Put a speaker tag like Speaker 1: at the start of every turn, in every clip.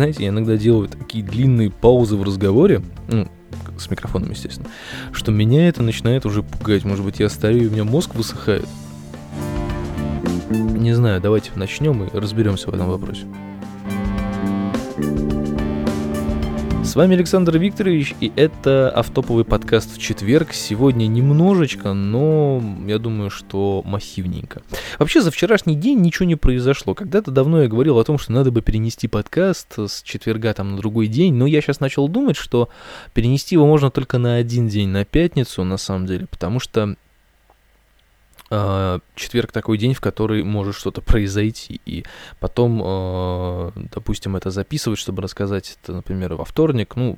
Speaker 1: знаете, я иногда делаю такие длинные паузы в разговоре, ну, с микрофоном, естественно, что меня это начинает уже пугать. Может быть, я старею, у меня мозг высыхает. Не знаю, давайте начнем и разберемся в этом вопросе. С вами Александр Викторович, и это автоповый подкаст в четверг. Сегодня немножечко, но я думаю, что массивненько. Вообще, за вчерашний день ничего не произошло. Когда-то давно я говорил о том, что надо бы перенести подкаст с четверга там на другой день, но я сейчас начал думать, что перенести его можно только на один день, на пятницу, на самом деле, потому что четверг такой день, в который может что-то произойти, и потом, а, допустим, это записывать, чтобы рассказать это, например, во вторник, ну,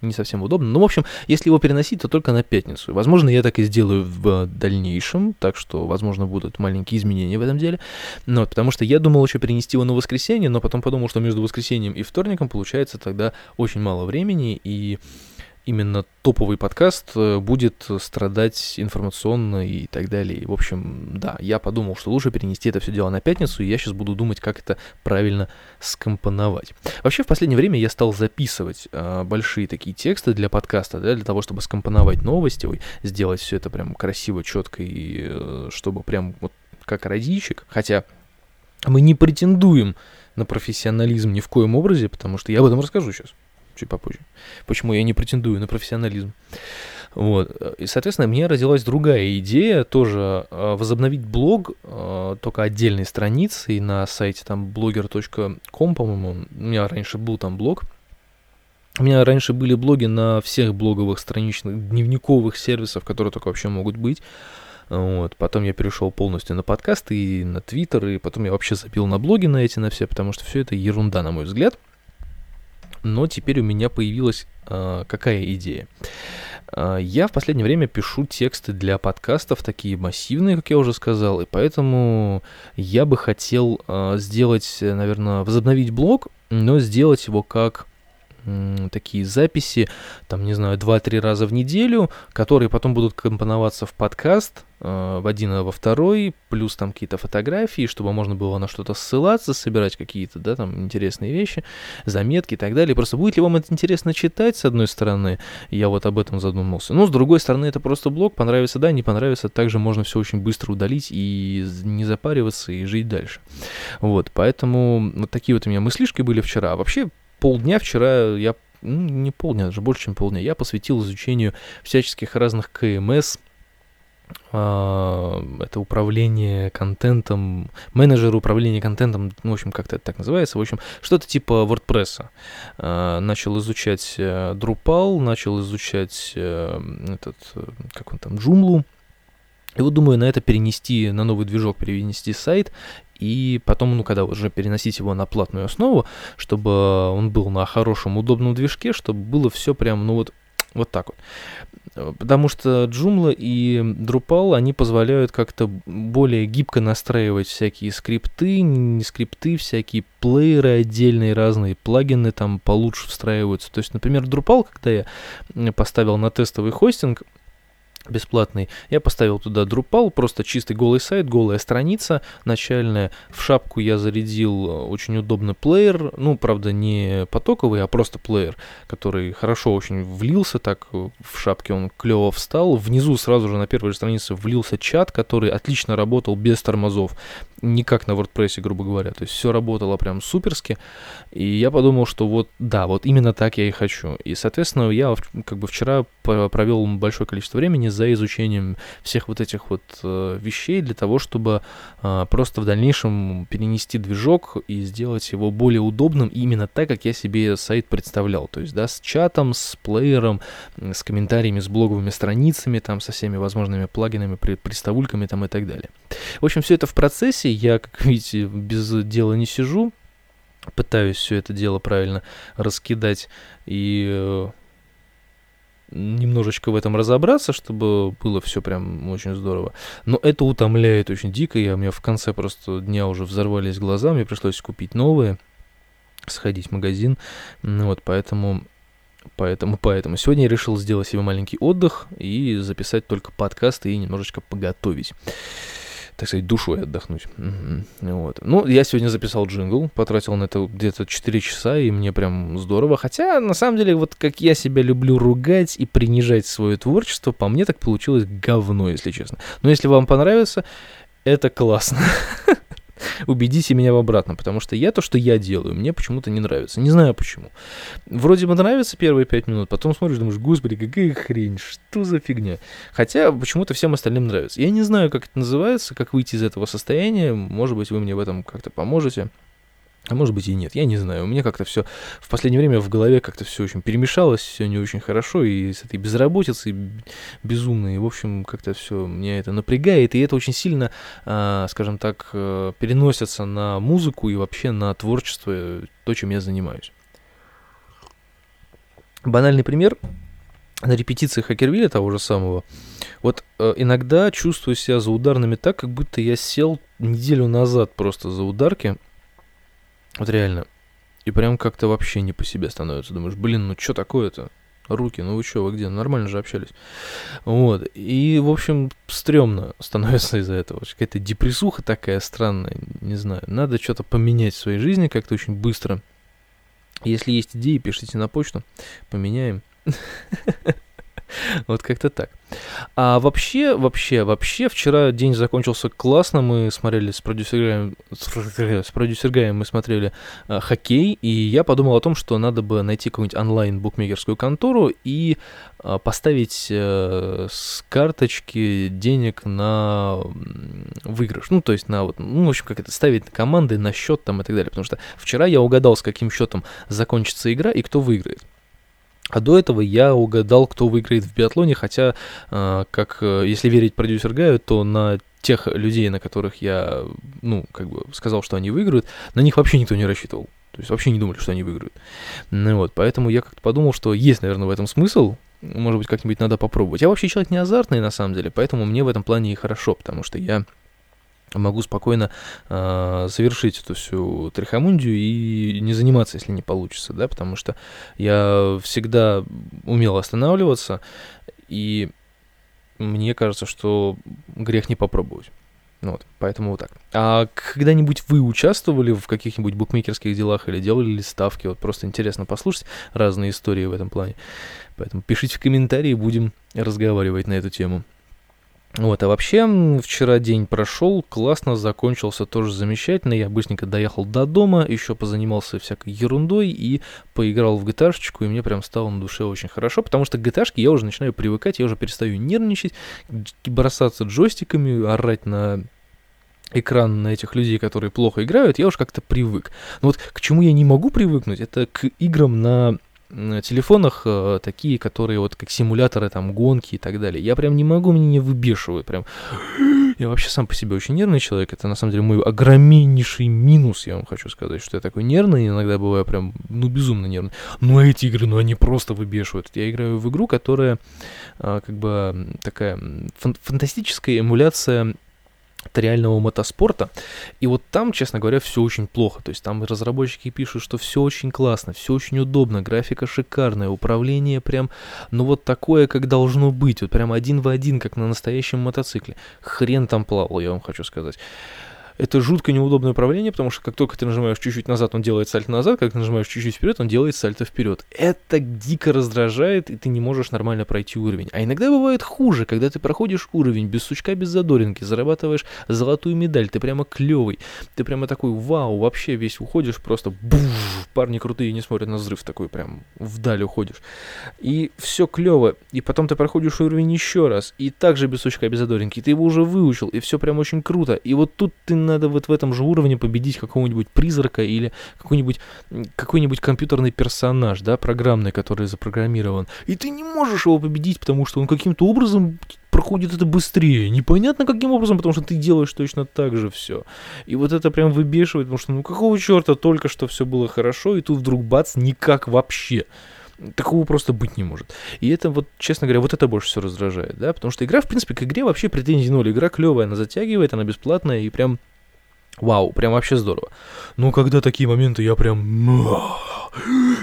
Speaker 1: не совсем удобно. Ну, в общем, если его переносить, то только на пятницу. Возможно, я так и сделаю в дальнейшем, так что, возможно, будут маленькие изменения в этом деле. Но, потому что я думал еще перенести его на воскресенье, но потом подумал, что между воскресеньем и вторником получается тогда очень мало времени, и именно топовый подкаст э, будет страдать информационно и так далее. В общем, да, я подумал, что лучше перенести это все дело на пятницу, и я сейчас буду думать, как это правильно скомпоновать. Вообще, в последнее время я стал записывать э, большие такие тексты для подкаста, да, для того, чтобы скомпоновать новости, ой, сделать все это прям красиво, четко, и э, чтобы прям вот как родичек, хотя мы не претендуем на профессионализм ни в коем образе, потому что я об этом расскажу сейчас чуть попозже. Почему я не претендую на профессионализм. Вот. И, соответственно, мне родилась другая идея тоже а, возобновить блог, а, только отдельной страницей на сайте там blogger.com, по-моему. У меня раньше был там блог. У меня раньше были блоги на всех блоговых страничных дневниковых сервисах, которые только вообще могут быть. Вот. Потом я перешел полностью на подкасты и на твиттер, и потом я вообще забил на блоги на эти, на все, потому что все это ерунда, на мой взгляд. Но теперь у меня появилась э, какая идея? Э, я в последнее время пишу тексты для подкастов, такие массивные, как я уже сказал, и поэтому я бы хотел э, сделать, наверное, возобновить блог, но сделать его как такие записи, там, не знаю, 2-3 раза в неделю, которые потом будут компоноваться в подкаст, э, в один, а во второй, плюс там какие-то фотографии, чтобы можно было на что-то ссылаться, собирать какие-то, да, там, интересные вещи, заметки и так далее. Просто будет ли вам это интересно читать, с одной стороны, я вот об этом задумался. Ну, с другой стороны, это просто блог, понравится, да, не понравится, также можно все очень быстро удалить и не запариваться и жить дальше. Вот, поэтому вот такие вот у меня мыслишки были вчера. А вообще, полдня. Вчера я, ну, не полдня, даже больше, чем полдня, я посвятил изучению всяческих разных КМС, а, это управление контентом, менеджер управления контентом, ну, в общем, как-то это так называется, в общем, что-то типа WordPress. А, начал изучать э, Drupal, начал изучать э, этот, э, как он там, Joomla, и вот думаю на это перенести, на новый движок перенести сайт и потом, ну, когда уже переносить его на платную основу, чтобы он был на хорошем, удобном движке, чтобы было все прям, ну, вот, вот так вот. Потому что Joomla и Drupal, они позволяют как-то более гибко настраивать всякие скрипты, не скрипты, всякие плееры отдельные, разные плагины там получше встраиваются. То есть, например, Drupal, когда я поставил на тестовый хостинг, бесплатный. Я поставил туда Drupal, просто чистый голый сайт, голая страница начальная. В шапку я зарядил э, очень удобный плеер, ну, правда, не потоковый, а просто плеер, который хорошо очень влился, так э, в шапке он клево встал. Внизу сразу же на первой странице влился чат, который отлично работал без тормозов не как на WordPress, грубо говоря. То есть все работало прям суперски. И я подумал, что вот да, вот именно так я и хочу. И, соответственно, я как бы вчера провел большое количество времени за изучением всех вот этих вот э, вещей для того, чтобы э, просто в дальнейшем перенести движок и сделать его более удобным именно так, как я себе сайт представлял. То есть, да, с чатом, с плеером, с комментариями, с блоговыми страницами, там, со всеми возможными плагинами, приставульками там и так далее. В общем, все это в процессе. Я, как видите, без дела не сижу. Пытаюсь все это дело правильно раскидать и э, немножечко в этом разобраться, чтобы было все прям очень здорово. Но это утомляет очень дико. Я, у меня в конце просто дня уже взорвались глаза, мне пришлось купить новые, сходить в магазин. Ну, вот, поэтому Поэтому, поэтому сегодня я решил сделать себе маленький отдых и записать только подкасты и немножечко поготовить. Так сказать, душой отдохнуть. Угу. Вот. Ну, я сегодня записал джингл, потратил на это где-то 4 часа, и мне прям здорово. Хотя, на самом деле, вот как я себя люблю ругать и принижать свое творчество, по мне так получилось говно, если честно. Но если вам понравится, это классно. убедите меня в обратном, потому что я то, что я делаю, мне почему-то не нравится. Не знаю почему. Вроде бы нравится первые пять минут, потом смотришь, думаешь, господи, какая хрень, что за фигня. Хотя почему-то всем остальным нравится. Я не знаю, как это называется, как выйти из этого состояния, может быть, вы мне в этом как-то поможете. А может быть и нет, я не знаю. У меня как-то все в последнее время в голове как-то все очень перемешалось, все не очень хорошо, и с этой безработицей безумной, и, в общем, как-то все меня это напрягает, и это очень сильно, а, скажем так, э, переносится на музыку и вообще на творчество, то, чем я занимаюсь. Банальный пример. На репетиции Хакервилля того же самого, вот э, иногда чувствую себя за ударными так, как будто я сел неделю назад просто за ударки, вот реально. И прям как-то вообще не по себе становится. Думаешь, блин, ну что такое-то? Руки, ну вы что, вы где? Нормально же общались. Вот. И, в общем, стрёмно становится из-за этого. Какая-то депрессуха такая странная, не знаю. Надо что-то поменять в своей жизни как-то очень быстро. Если есть идеи, пишите на почту, поменяем. Вот как-то так. А вообще, вообще, вообще, вчера день закончился классно. Мы смотрели с продюсером, с продюсергаем мы смотрели э, хоккей, и я подумал о том, что надо бы найти какую-нибудь онлайн-букмекерскую контору и э, поставить э, с карточки денег на выигрыш. Ну, то есть на вот, ну, в общем, как это, ставить команды на счет там и так далее. Потому что вчера я угадал, с каким счетом закончится игра и кто выиграет. А до этого я угадал, кто выиграет в биатлоне, хотя, э, как э, если верить продюсер Гаю, то на тех людей, на которых я, ну, как бы сказал, что они выиграют, на них вообще никто не рассчитывал. То есть вообще не думали, что они выиграют. Ну вот, поэтому я как-то подумал, что есть, наверное, в этом смысл. Может быть, как-нибудь надо попробовать. Я вообще человек не азартный, на самом деле, поэтому мне в этом плане и хорошо, потому что я могу спокойно э, завершить эту всю трихомундию и не заниматься, если не получится, да, потому что я всегда умел останавливаться, и мне кажется, что грех не попробовать. Ну вот, поэтому вот так. А когда-нибудь вы участвовали в каких-нибудь букмекерских делах или делали ли ставки? Вот просто интересно послушать разные истории в этом плане. Поэтому пишите в комментарии, будем разговаривать на эту тему. Вот, а вообще, вчера день прошел, классно закончился, тоже замечательно. Я быстренько доехал до дома, еще позанимался всякой ерундой и поиграл в gta и мне прям стало на душе очень хорошо, потому что gta я уже начинаю привыкать, я уже перестаю нервничать, бросаться джойстиками, орать на экран на этих людей, которые плохо играют, я уже как-то привык. Но вот к чему я не могу привыкнуть, это к играм на телефонах э, такие, которые вот как симуляторы там гонки и так далее. Я прям не могу, меня не выбешивают, прям. Я вообще сам по себе очень нервный человек. Это на самом деле мой огромнейший минус, я вам хочу сказать, что я такой нервный, иногда бываю прям, ну, безумно нервный. Но эти игры, ну, они просто выбешивают. Я играю в игру, которая а, как бы такая фан- фантастическая эмуляция реального мотоспорта. И вот там, честно говоря, все очень плохо. То есть там разработчики пишут, что все очень классно, все очень удобно, графика шикарная, управление прям, ну вот такое, как должно быть. Вот прям один в один, как на настоящем мотоцикле. Хрен там плавал, я вам хочу сказать. Это жутко неудобное управление, потому что как только ты нажимаешь чуть-чуть назад, он делает сальто назад, как ты нажимаешь чуть-чуть вперед, он делает сальто вперед. Это дико раздражает, и ты не можешь нормально пройти уровень. А иногда бывает хуже, когда ты проходишь уровень без сучка, без задоринки, зарабатываешь золотую медаль, ты прямо клевый, ты прямо такой, вау, вообще весь уходишь, просто буф, парни крутые не смотрят на взрыв, такой прям вдаль уходишь. И все клево, и потом ты проходишь уровень еще раз, и также без сучка, без задоринки, ты его уже выучил, и все прям очень круто. И вот тут ты надо вот в этом же уровне победить какого-нибудь призрака или какой-нибудь какой-нибудь компьютерный персонаж, да, программный, который запрограммирован. И ты не можешь его победить, потому что он каким-то образом проходит это быстрее. Непонятно каким образом, потому что ты делаешь точно так же все. И вот это прям выбешивает, потому что ну какого черта только что все было хорошо, и тут вдруг бац, никак вообще. Такого просто быть не может. И это вот, честно говоря, вот это больше всего раздражает, да, потому что игра, в принципе, к игре вообще претензий ноль. Игра клевая, она затягивает, она бесплатная, и прям Вау, прям вообще здорово. Но когда такие моменты, я прям...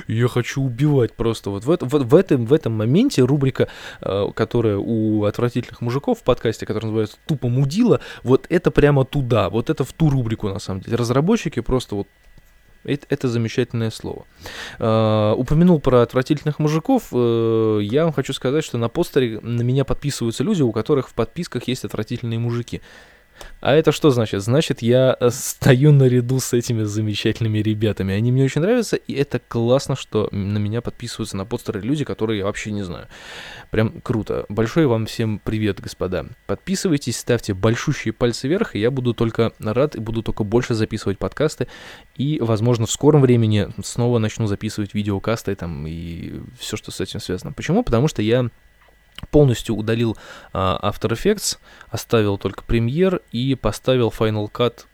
Speaker 1: Я хочу убивать просто. Вот в, вот в, этом, в этом моменте рубрика, э, которая у отвратительных мужиков в подкасте, которая называется «Тупо мудила», вот это прямо туда, вот это в ту рубрику, на самом деле. Разработчики просто вот это, это замечательное слово. Э, упомянул про отвратительных мужиков. Э, я вам хочу сказать, что на постере на меня подписываются люди, у которых в подписках есть отвратительные мужики. А это что значит? Значит, я э, стою наряду с этими замечательными ребятами. Они мне очень нравятся, и это классно, что на меня подписываются на постеры люди, которые я вообще не знаю. Прям круто. Большой вам всем привет, господа. Подписывайтесь, ставьте большущие пальцы вверх, и я буду только рад и буду только больше записывать подкасты. И, возможно, в скором времени снова начну записывать видеокасты там и все, что с этим связано. Почему? Потому что я полностью удалил а, After Effects, оставил только Premiere и поставил Final Cut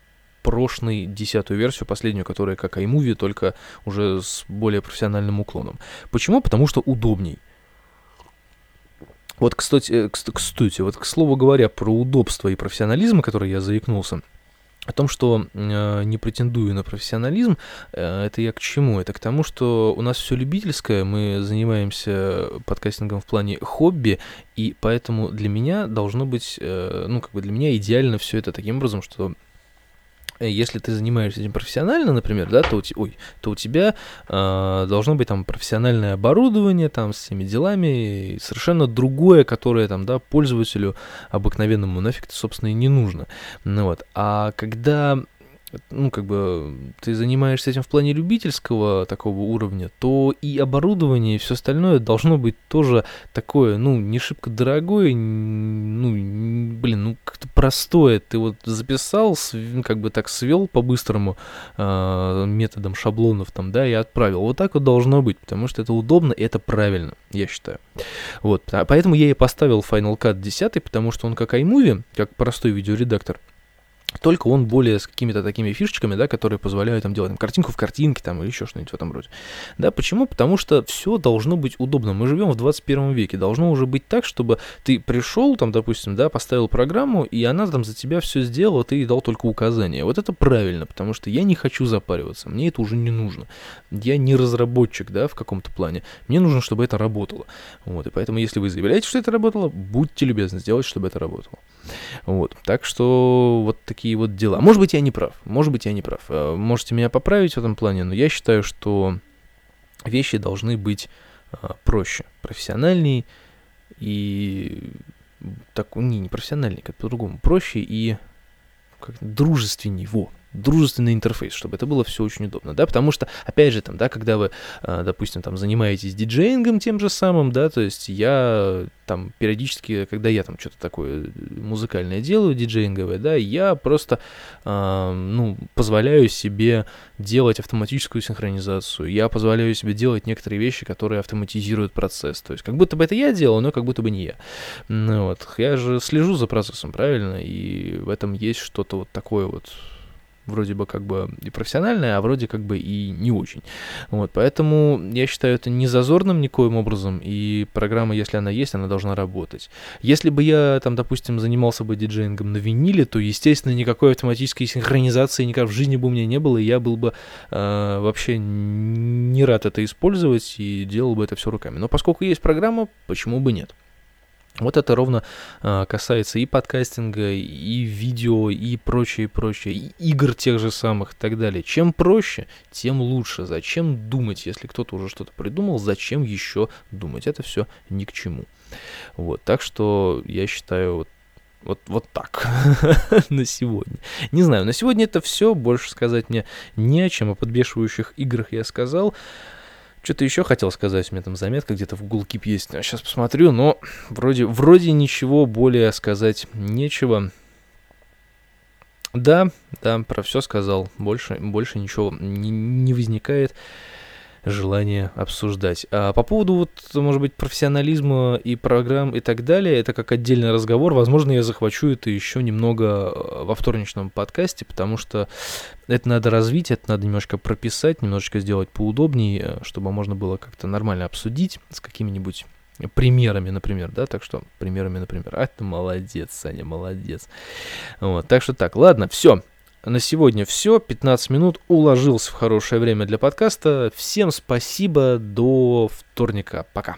Speaker 1: прошлый, десятую версию, последнюю, которая как iMovie, только уже с более профессиональным уклоном. Почему? Потому что удобней. Вот, кстати, кстати, вот к слову говоря про удобство и профессионализм, который я заикнулся, о том, что э, не претендую на профессионализм, э, это я к чему? Это к тому, что у нас все любительское, мы занимаемся подкастингом в плане хобби, и поэтому для меня должно быть, э, ну, как бы для меня идеально все это таким образом, что если ты занимаешься этим профессионально, например, да, то у, ой, то у тебя э, должно быть там профессиональное оборудование там с всеми делами, совершенно другое, которое там, да, пользователю обыкновенному нафиг, собственно, и не нужно. Ну вот. А когда ну, как бы, ты занимаешься этим в плане любительского такого уровня, то и оборудование, и все остальное должно быть тоже такое, ну, не шибко дорогое, ну, блин, ну, как-то простое. Ты вот записал, ну, как бы так свел по-быстрому э, методом шаблонов там, да, и отправил. Вот так вот должно быть, потому что это удобно и это правильно, я считаю. Вот, а поэтому я и поставил Final Cut 10, потому что он как iMovie, как простой видеоредактор, только он более с какими-то такими фишечками, да, которые позволяют там делать там, картинку в картинке там или еще что-нибудь в этом роде. Да, почему? Потому что все должно быть удобно. Мы живем в 21 веке. Должно уже быть так, чтобы ты пришел, там, допустим, да, поставил программу, и она там за тебя все сделала, ты дал только указания. Вот это правильно, потому что я не хочу запариваться. Мне это уже не нужно. Я не разработчик, да, в каком-то плане. Мне нужно, чтобы это работало. Вот, и поэтому, если вы заявляете, что это работало, будьте любезны сделать, чтобы это работало. Вот, так что вот такие такие вот дела. Может быть, я не прав, может быть, я не прав. Э, можете меня поправить в этом плане, но я считаю, что вещи должны быть э, проще, профессиональнее и так, не, не профессиональнее, как по-другому, проще и как дружественней, во, дружественный интерфейс, чтобы это было все очень удобно, да, потому что, опять же, там, да, когда вы, а, допустим, там, занимаетесь диджеингом тем же самым, да, то есть я там периодически, когда я там что-то такое музыкальное делаю, диджеинговое, да, я просто, э, ну, позволяю себе делать автоматическую синхронизацию, я позволяю себе делать некоторые вещи, которые автоматизируют процесс, то есть как будто бы это я делал, но как будто бы не я. Ну, вот, я же слежу за процессом, правильно, и в этом есть что-то вот такое вот вроде бы как бы и профессиональная, а вроде как бы и не очень. Вот, поэтому я считаю это не зазорным никоим образом, и программа, если она есть, она должна работать. Если бы я там, допустим, занимался бы диджеингом на виниле, то, естественно, никакой автоматической синхронизации никак в жизни бы у меня не было, и я был бы э, вообще не рад это использовать и делал бы это все руками. Но поскольку есть программа, почему бы нет? Вот это ровно а, касается и подкастинга, и видео, и прочее, прочее, и игр тех же самых и так далее. Чем проще, тем лучше. Зачем думать, если кто-то уже что-то придумал, зачем еще думать? Это все ни к чему. Вот, так что я считаю вот вот, вот так на сегодня. Не знаю, на сегодня это все. Больше сказать мне не о чем. О подбешивающих играх я сказал. Что-то еще хотел сказать, у меня там заметка где-то в Keep есть. Сейчас посмотрю, но вроде, вроде ничего более сказать нечего. Да, да, про все сказал. Больше, больше ничего не, не возникает желание обсуждать. А по поводу, вот, может быть, профессионализма и программ и так далее, это как отдельный разговор. Возможно, я захвачу это еще немного э, во вторничном подкасте, потому что это надо развить, это надо немножко прописать, немножечко сделать поудобнее, чтобы можно было как-то нормально обсудить с какими-нибудь примерами, например, да, так что примерами, например, а ты молодец, Саня, молодец. Вот, так что так, ладно, все, На сегодня все. 15 минут уложился в хорошее время для подкаста. Всем спасибо. До вторника. Пока.